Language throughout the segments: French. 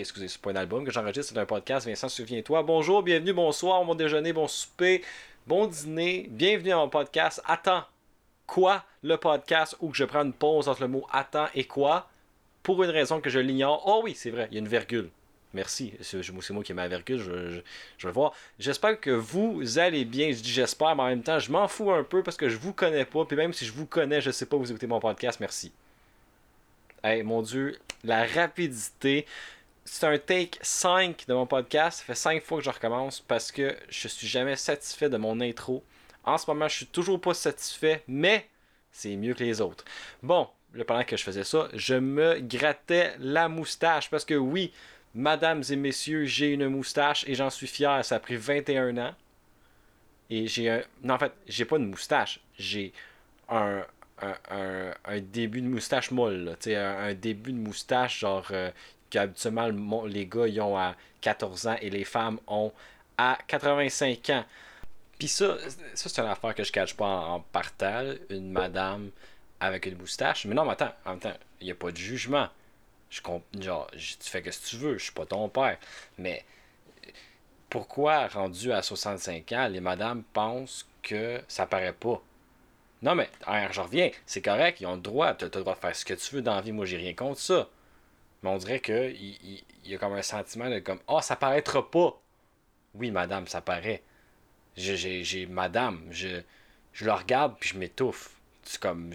excusez, c'est pas un album que j'enregistre, c'est un podcast. Vincent, souviens-toi. Bonjour, bienvenue, bonsoir, bon déjeuner, bon souper, bon dîner. Bienvenue à mon podcast. Attends, quoi le podcast où je prends une pause entre le mot attends et quoi? Pour une raison que je l'ignore. Oh oui, c'est vrai, il y a une virgule. Merci, c'est moi qui ai ma virgule, je, vais voir. J'espère que vous allez bien. Je dis j'espère, mais en même temps, je m'en fous un peu parce que je vous connais pas. Puis même si je vous connais, je sais pas vous écoutez mon podcast. Merci. Hey, mon Dieu, la rapidité. C'est un take 5 de mon podcast. Ça fait 5 fois que je recommence parce que je suis jamais satisfait de mon intro. En ce moment, je suis toujours pas satisfait, mais c'est mieux que les autres. Bon, pendant que je faisais ça, je me grattais la moustache parce que oui, Mesdames et messieurs, j'ai une moustache et j'en suis fier. Ça a pris 21 ans. Et j'ai un. Non, en fait, j'ai pas de moustache. J'ai un, un, un, début de moustache molle. Un, un début de moustache, genre, euh, qu'habituellement les gars ils ont à 14 ans et les femmes ont à 85 ans. Puis ça, ça c'est une affaire que je cache pas en, en partage. Une madame avec une moustache. Mais non, mais attends, en il n'y a pas de jugement. Je genre, tu fais que tu veux, je suis pas ton père. Mais pourquoi, rendu à 65 ans, les madames pensent que ça paraît pas? Non, mais je reviens, c'est correct, ils ont le droit, tu as le droit de faire ce que tu veux dans la vie, moi j'ai rien contre ça. Mais on dirait qu'il il, y a comme un sentiment de comme Ah, oh, ça paraîtra pas. Oui, madame, ça paraît. J'ai madame, je, je le regarde puis je m'étouffe. C'est comme.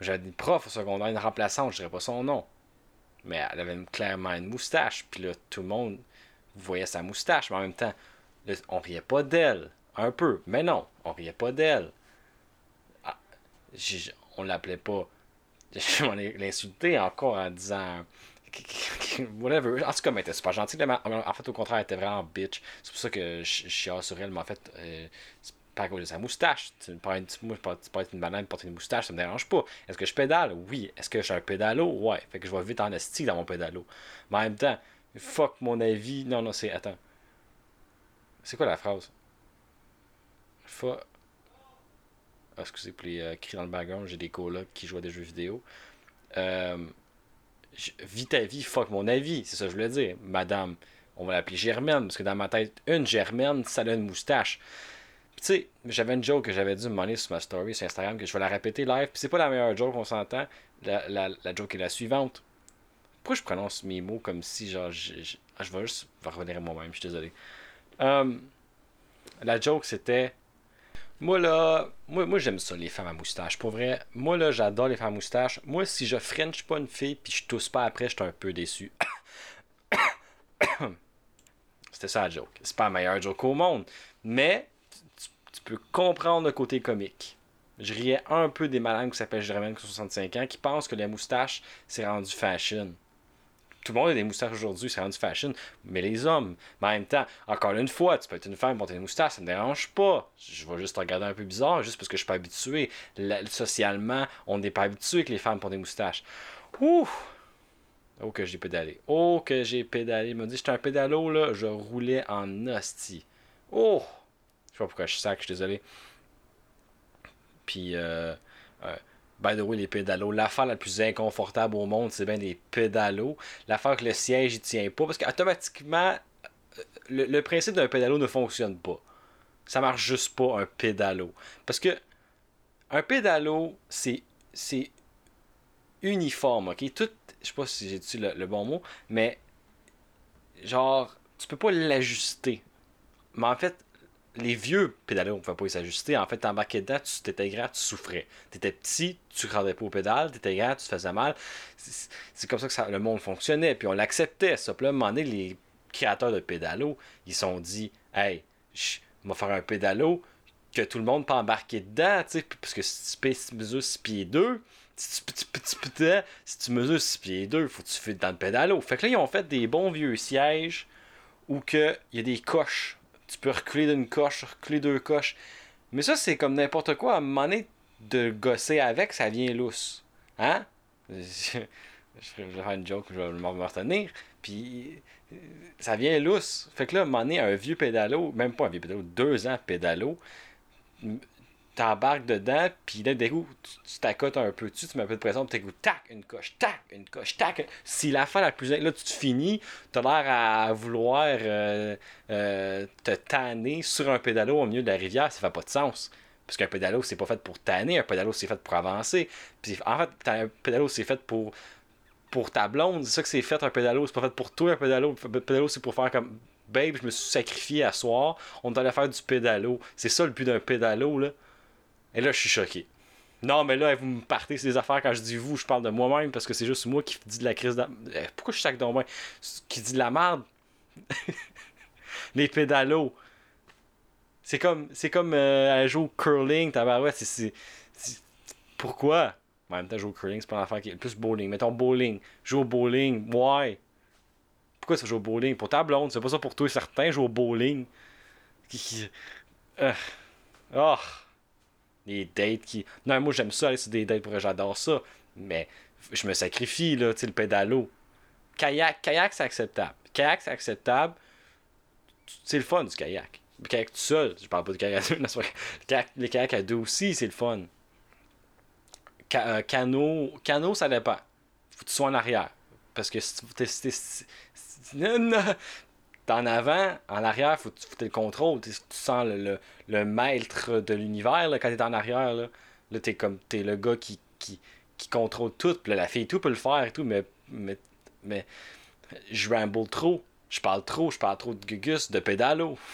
J'avais une prof au secondaire, une remplaçante, je dirais pas son nom. Mais elle avait clairement une moustache. Puis là, tout le monde voyait sa moustache. Mais en même temps, on riait pas d'elle. Un peu. Mais non, on riait pas d'elle. Ah, on l'appelait pas. Je l'insulter encore en disant. Whatever. En tout cas, elle était super gentille. En fait, au contraire, elle était vraiment bitch. C'est pour ça que je suis sur elle. Mais en fait, euh, pas à cause de sa moustache. Tu peux être une banane porter une moustache, ça me dérange pas. Est-ce que je pédale? Oui. Est-ce que je suis un pédalo? Ouais. Fait que je vais vite en esti dans mon pédalo. Mais en même temps, fuck mon avis. Non, non, c'est. Attends. C'est quoi la phrase? Fuck. Excusez pour les euh, dans le background, j'ai des colocs qui jouent à des jeux vidéo. Euh, vis ta vie, fuck mon avis, c'est ça que je voulais dire. Madame, on va l'appeler Germaine, parce que dans ma tête, une Germaine, ça a une moustache tu sais, j'avais une joke que j'avais dû me sur ma story sur Instagram, que je vais la répéter live. Puis c'est pas la meilleure joke, on s'entend. La, joke est la suivante. Pourquoi je prononce mes mots comme si, genre, je, je, ah, vais juste revenir à moi-même, je suis désolé. Um, la joke c'était. Moi là, moi, moi j'aime ça, les femmes à moustache. Pour vrai, moi là, j'adore les femmes à moustache. Moi, si je french pas une fille puis je tousse pas après, je suis un peu déçu. C'était ça la joke. C'est pas la meilleure joke au monde. Mais peux comprendre le côté comique. Je riais un peu des malades qui s'appellent Jérémy qui 65 ans, qui pensent que la moustache, c'est rendu fashion. Tout le monde a des moustaches aujourd'hui, c'est rendu fashion. Mais les hommes, en même temps, encore une fois, tu peux être une femme porter une moustache, ça me dérange pas. Je vais juste te regarder un peu bizarre, juste parce que je suis pas habitué. socialement, on n'est pas habitué que les femmes portent des moustaches. Ouh! Oh que j'ai pédalé. Oh que j'ai pédalé. Il m'a dit j'étais un pédalo là, je roulais en hostie. Oh! sais pas pourquoi je sac, je suis désolé. Puis, euh, euh, by the way, les pédalos, l'affaire la plus inconfortable au monde, c'est bien des pédalos. L'affaire que le siège, il tient pas, parce qu'automatiquement, euh, le, principe d'un pédalo ne fonctionne pas. Ça marche juste pas, un pédalo. Parce que, un pédalo, c'est, c'est uniforme, ok? Tout, je sais pas si j'ai dit le, le bon mot, mais genre, tu peux pas l'ajuster. Mais en fait, les vieux pédalos, on ne pouvait pas s'ajuster. En fait, t'embarquais dedans, tu t'étais grand, tu souffrais. T'étais petit, tu ne rendais pas au pédale, t'étais grand, tu te faisais mal. C'est comme ça que le monde fonctionnait. Puis on l'acceptait. Là, à un moment donné, les créateurs de pédalos, ils se sont dit Hey, on va faire un pédalo que tout le monde peut embarquer dedans, parce que si tu, mesures 6 pieds 2, si tu, si tu mesures 6 pieds 2, faut que tu files dans le pédalo. Fait que là, ils ont fait des bons vieux sièges où il y a des coches tu peux reculer d'une coche, reculer deux coches. Mais ça, c'est comme n'importe quoi. À un moment donné, de gosser avec, ça vient lousse. Hein? je vais faire une joke, je vais m'en retenir. Puis, ça vient lousse. Fait que là, à un moment donné, un vieux pédalo, même pas un vieux pédalo, deux ans pédalo, t'embarques dedans, puis là, d'un coup, tu t'accotes un peu dessus, tu mets un peu de pression, puis t'es tac, une coche, tac, une coche, tac. Si la fin la plus. Là, tu te finis, t'as l'air à vouloir euh, euh, te tanner sur un pédalo au milieu de la rivière, ça fait pas de sens. Parce qu'un pédalo, c'est pas fait pour tanner, un pédalo, c'est fait pour avancer. Puis en fait, un pédalo, c'est fait pour pour ta blonde, c'est ça que c'est fait un pédalo, c'est pas fait pour toi un pédalo. Un pédalo, c'est pour faire comme babe, je me suis sacrifié à soir, on doit faire du pédalo. C'est ça le but d'un pédalo, là. Et là, je suis choqué. Non, mais là, vous me partez ces affaires quand je dis vous, je parle de moi-même parce que c'est juste moi qui dis de la crise. Eh, pourquoi je suis dans moi Qui dit de la merde? Les pédalos. C'est comme, c'est comme euh, jouer au curling, tabarouette. C'est, Pourquoi? En même temps, jouer au curling, c'est pas l'affaire qui est plus bowling. Mettons bowling. Joue au bowling. Why? Pourquoi ça joue au bowling? Pour ta blonde, c'est pas ça pour toi, certains jouent au bowling. Oh les dates qui. Non, moi j'aime ça aller sur des dates pour j'adore ça. Mais je me sacrifie, là, tu le pédalo. Kayak, kayak c'est acceptable. Kayak c'est acceptable. C'est le fun du kayak. Le kayak tout seul, je parle pas de kayak à deux, les kayaks à deux aussi, c'est le fun. Ca canot, euh, canot, ça dépend. Faut que tu sois en arrière. Parce que si tu en avant, en arrière, faut, faut le contrôle. Tu sens le, le, maître de l'univers quand t'es en arrière. Là, là t'es comme t'es le gars qui, qui, qui contrôle tout. Puis la fille tout peut le faire et tout, mais, mais, mais je ramble trop. Je parle trop, je parle trop de gugus, de pédalo.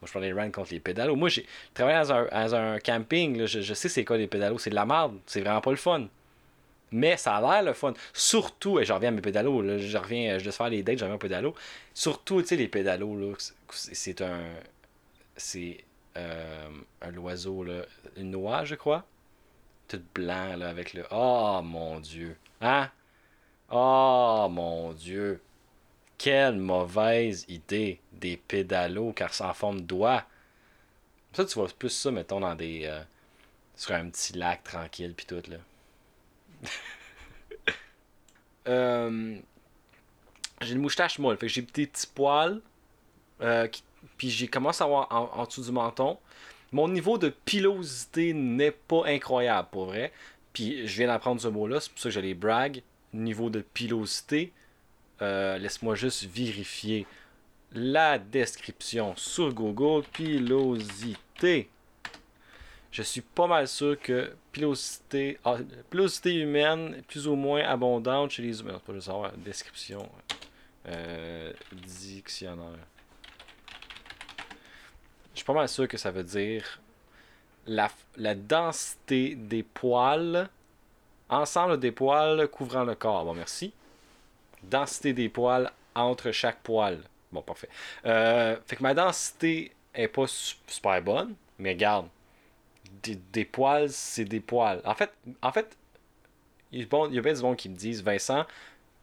Moi, je les runs contre les pédalos. Moi, j'ai travaillé dans un, un camping. je, je, sais c'est quoi les pédalos. C'est de la merde. C'est vraiment pas le fun. Mais ça a l'air le fun. Surtout, et je reviens à mes pédalos, là, je reviens, je laisse faire les dates, je reviens aux pédalos. Surtout, tu sais, les pédalos, là, c'est un. C'est euh, un oiseau, là, une noix, je crois. Tout blanc, là, avec le. Oh mon Dieu! Hein? Oh mon Dieu! Quelle mauvaise idée des pédalos, car c'est en forme d'oie. Ça, tu vois plus ça, mettons, dans des. Euh, sur un petit lac tranquille, puis tout, là. Euh, j'ai une moustache molle, fait que j'ai des petits poils. Euh, puis j'ai commencé à avoir en, dessous du menton. Mon niveau de pilosité n'est pas incroyable pour vrai. Puis je viens d'apprendre ce mot-là, c'est pour ça que j'allais brag. Niveau de pilosité. Euh, laisse-moi juste vérifier la description sur Google. Pilosité je suis pas mal sûr que pilosité, ah, humaine plus ou moins abondante chez les humains. Je savoir description. Euh, dictionnaire. Je suis pas mal sûr que ça veut dire la, la densité des poils, ensemble des poils couvrant le corps. Bon, merci. Densité des poils entre chaque poil. Bon, parfait. Euh, fait que ma densité est pas super bonne, mais regarde, des, poils, c'est des poils. En fait, en fait il, y a bien du monde qui me disent, Vincent,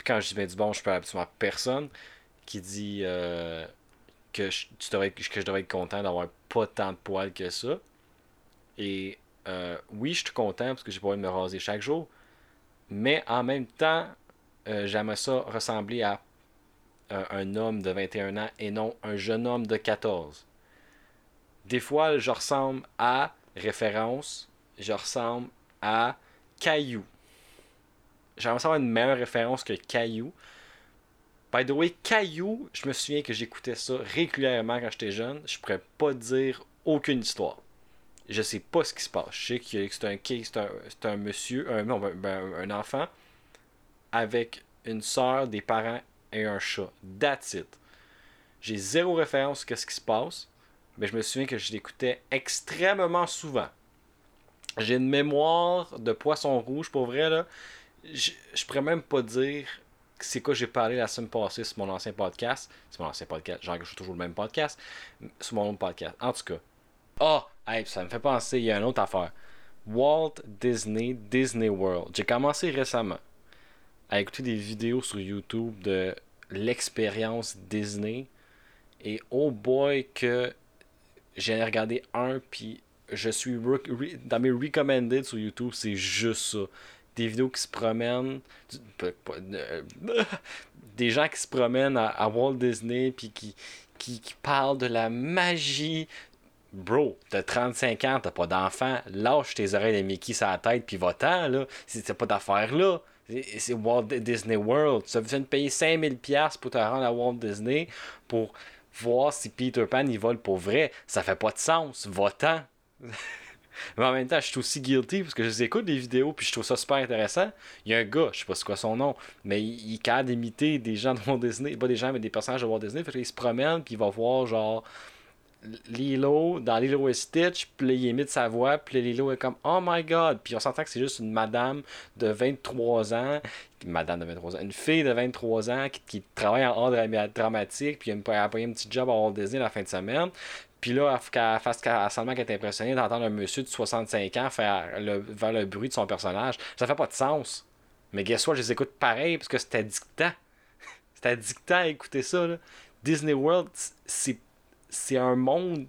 quand je dis bien du bon, je peux absolument personne qui dit euh, que, je, tu devrais, que je devrais être content d'avoir pas tant de poils que ça. Et euh, oui, je suis content parce que j'ai pas envie de me raser chaque jour. Mais en même temps, euh, j'aimerais ça ressembler à un homme de 21 ans et non un jeune homme de 14. Des fois, je ressemble à référence, je ressemble à Caillou. J'aimerais savoir une meilleure référence que Caillou. By the way, Caillou, je me souviens que j'écoutais ça régulièrement quand j'étais jeune. Je pourrais pas dire aucune histoire. Je sais pas ce qui se passe. Je sais que c'est un, un, monsieur, ben, ben, un enfant avec une soeur, des parents et un chat. That's it. J'ai zéro référence sur ce qui se passe mais je me souviens que je l'écoutais extrêmement souvent. J'ai une mémoire de poisson rouge, pour vrai, là. Je, je pourrais même pas dire c'est quoi j'ai parlé la semaine passée sur mon ancien podcast. C'est mon ancien podcast, j'enregistre toujours le même podcast. Sur mon autre podcast. En tout cas. oh, ça me fait penser, il y a une autre affaire. Walt Disney, Disney World. J'ai commencé récemment à écouter des vidéos sur YouTube de l'expérience Disney. Et oh boy, que J'en ai regardé un, puis je suis dans mes recommended sur YouTube, c'est juste ça. Des vidéos qui se promènent, des gens qui se promènent à, Walt Disney, puis qui, qui, parlent de la magie. bro, t'as 35 ans, t'as pas d'enfant, lâche tes oreilles de Mickey sur la tête, puis va-t'en, là. C'est pas d'affaires là. C'est Walt Disney World. Tu besoin de payer 5000$ pour te rendre à Walt Disney pour voir si Peter Pan il vole pour vrai. Ça fait pas de sens. Va-t'en. Mais en même temps, je suis aussi guilty parce que je les écoute des vidéos puis je trouve ça super intéressant. Il y a un gars, je sais pas c'est quoi son nom, mais il, il d'imiter des gens de Walt Disney, pas des gens mais des personnages de Walt Disney. Fait qu'il se promène puis il va voir genre Lilo dans Lilo et Stitch, puis il imite sa voix, puis Lilo est comme Oh my god, puis on s'entend que c'est juste une madame de 23 ans, madame de 23 ans, une fille de 23 ans qui, travaille en art dramatique, puis elle a un petit job à Walt Disney la fin de semaine. Puis là, elle fasse seulement qu'elle est impressionnée d'entendre un monsieur de 65 ans faire le, faire le bruit de son personnage. Ça fait pas de sens. Mais guess what, je les écoute pareil parce que c'était addictant. c'était addictant à écouter ça. Là. Disney World, c'est c'est un monde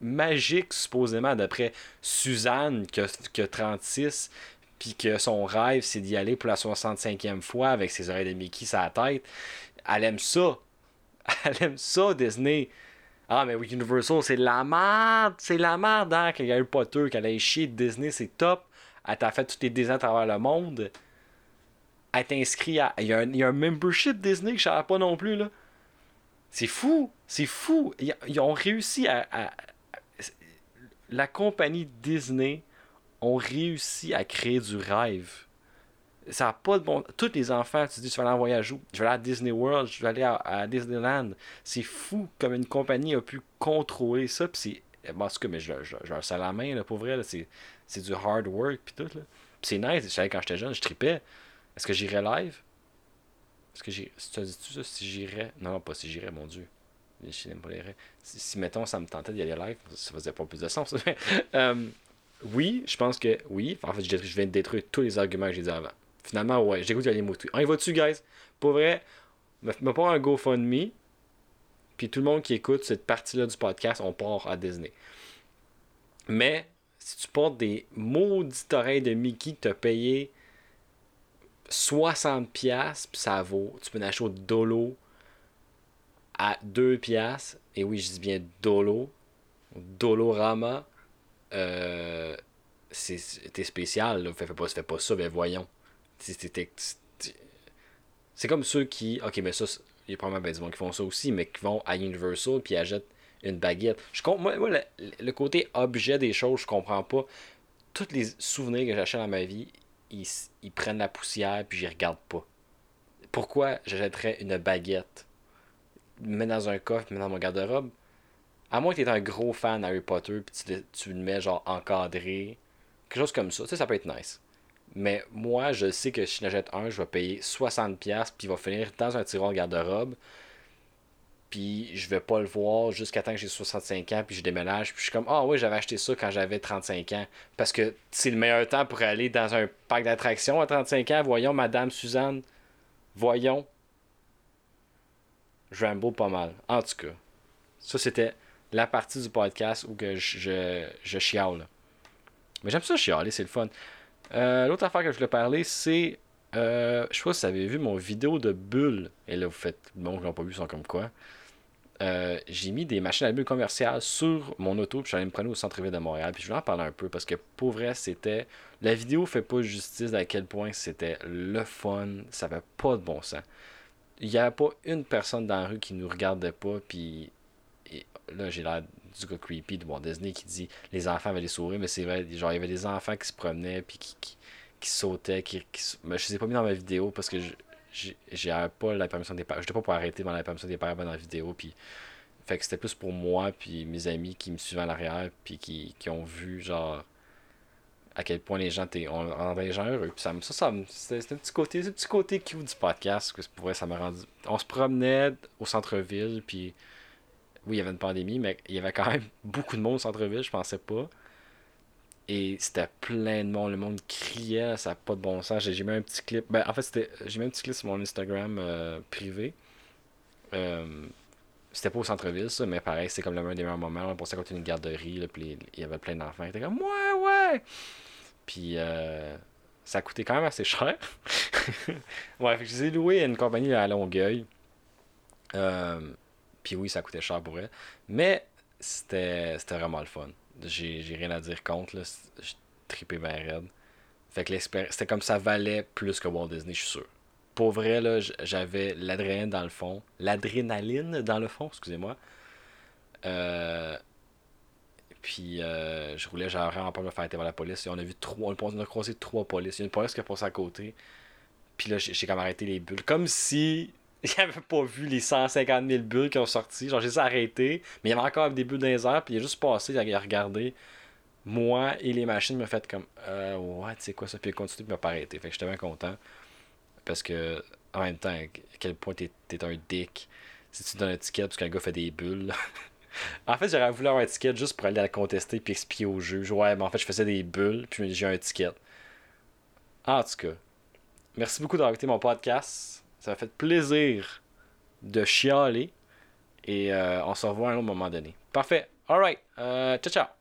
magique, supposément, d'après Suzanne, qui a, 36, puis que son rêve, c'est d'y aller pour la 65e fois avec ses oreilles de Mickey sur la tête. Elle aime ça. Elle aime ça, Disney. Ah, mais oui, Universal, c'est la merde. C'est la merde, hein, qu'il y a eu Potter, qu'elle a chier de Disney, c'est top. Elle t'a fait tous tes dessins à travers le monde. Elle t'inscrit à. Il y, a un, y, a un, membership Disney que je savais pas non plus, là. C'est fou, c'est fou. Ils, ont réussi à, La compagnie Disney ont réussi à créer du rêve. Ça n'a pas de bon. Tous les enfants, tu dis, tu vas aller en voyage où? Je vais aller à Disney World, je vais aller à, Disneyland. C'est fou comme une compagnie a pu contrôler ça. Puis c'est. Bon, en mais je, je, je, la main, là, pour vrai. C'est du hard work, puis tout. Là. c'est nice. Je savais quand j'étais jeune, je tripais. Est-ce que j'irais live? Est-ce que j'ai. Tu dis-tu ça si j'irais Non, non, pas si j'irais, mon Dieu. Si, si, mettons, ça me tentait d'y aller live, ça faisait pas plus de sens. Euh, oui, je pense que oui. En fait, je, viens de détruire tous les arguments que j'ai dit avant. Finalement, ouais, j'écoute les mots. On y va dessus, guys? Pour vrai, me, pas un GoFundMe. Puis tout le monde qui écoute cette partie-là du podcast, on part à Disney. Mais si tu portes des maudites oreilles de Mickey que tu as payé 60$, puis ça vaut. Tu peux en acheter au Dolo à 2$. Et oui, je dis bien Dolo. Dolorama. Euh, c'était spécial. Là. Fais, pas, pas ça, mais voyons. C'est comme ceux qui. Ok, mais ça, il y a probablement ben, qui font ça aussi, mais qui vont à Universal puis achètent une baguette. Je moi, moi le, le, côté objet des choses, je comprends pas. Tous les souvenirs que j'achète dans ma vie, ils, prennent la poussière puis j'y regarde pas. Pourquoi j'achèterais une baguette, mets dans un coffre, mets dans mon garde-robe À moins que tu un gros fan d'Harry Potter puis tu, le mets genre encadré, quelque chose comme ça, tu sais, ça peut être nice. Mais moi, je sais que si j'achète un, je vais payer 60$ puis il va finir dans un tiroir garde-robe puis je vais pas le voir jusqu'à temps que j'ai 65 ans, puis je déménage, puis je suis comme, ah oui, j'avais acheté ça quand j'avais 35 ans. Parce que c'est le meilleur temps pour aller dans un parc d'attractions à 35 ans. Voyons, Madame Suzanne, voyons. Je ramble pas mal. En tout cas, ça c'était la partie du podcast où que je, je, chiale. Mais j'aime ça chialer, c'est le fun. Euh, l'autre affaire que je voulais parler, c'est. Euh, je sais pas si vous avez vu mon vidéo de bulle. Et là, vous faites. Bon, ils pas vu, sont comme quoi. Euh, j'ai mis des machines à bulles commerciales sur mon auto, puis je suis allé me prendre au centre-ville de Montréal. Puis je vais en parler un peu parce que pour vrai, c'était. La vidéo fait pas justice à quel point c'était le fun, ça fait pas de bon sens. Il n'y avait pas une personne dans la rue qui nous regardait pas, puis là j'ai l'air du gars creepy de Walt Disney qui dit les enfants avaient des souris, mais c'est vrai, genre il y avait des enfants qui se promenaient, puis qui, qui, sautaient, qui, mais je les ai pas mis dans ma vidéo parce que je, j'ai pas la permission des parents. J'étais pas pour arrêter dans la permission des parents dans la vidéo. Puis, fait que c'était plus pour moi, puis mes amis qui me suivaient à l'arrière, puis qui, qui, ont vu, genre, à quel point les gens étaient, on gens heureux. Puis ça, ça, c'était un petit côté, un petit côté cute du podcast, que ça m'a rendu. On se promenait au centre-ville, puis oui, il y avait une pandémie, mais il y avait quand même beaucoup de monde au centre-ville, je pensais pas. Et c'était plein de monde. Le monde criait, ça n'a pas de bon sens. J'ai mis un petit clip. Ben, en fait, j'ai mis un petit clip sur mon Instagram euh, privé. Euh, c'était pas au centre-ville, ça, mais pareil, c'est comme le des meilleurs moments. On pensait à côté d'une garderie, puis il y avait plein d'enfants qui étaient comme Ouais, ouais! Puis euh, ça coûté quand même assez cher. ouais, je les ai loués à une compagnie à Longueuil. puis oui, ça coûtait cher pour elle. Mais c'était vraiment le fun. J'ai rien à dire contre. J'ai trippé bien raide. Fait que c'était comme ça valait plus que Walt Disney, je suis sûr. Pour vrai, là, j'avais l'adrénaline dans le fond. L'adrénaline dans le fond, excusez-moi. Euh, puis euh, je roulais, j'avais vraiment pas me faire arrêter par la police. Et on a vu trois, on a croisé trois polices. Il y a une police qui a passé à côté. Puis là, j'ai comme arrêté les bulles. Comme si avait pas vu les 150 000 bulles qui ont sorti. Genre, j'ai arrêté. Mais il y avait encore des bulles dans les airs. Puis il a juste passé, il a regardé. Moi et les machines me fait comme euh, Ouais, tu sais quoi ça. Puis il a continué de me pas arrêter. Fait que j'étais bien content. Parce que, en même temps, à quel point t'es es un dick. Si tu donnes un ticket parce qu'un gars fait des bulles. en fait, j'aurais voulu avoir un ticket juste pour aller la contester puis expliquer au juge. Ouais, mais en fait, je faisais des bulles. Puis j'ai un ticket. En tout cas. Merci beaucoup d'avoir écouté mon podcast. Ça m'a fait plaisir de chialer. Et euh, on se revoit à un autre moment donné. Parfait. Alright. Euh, ciao, ciao.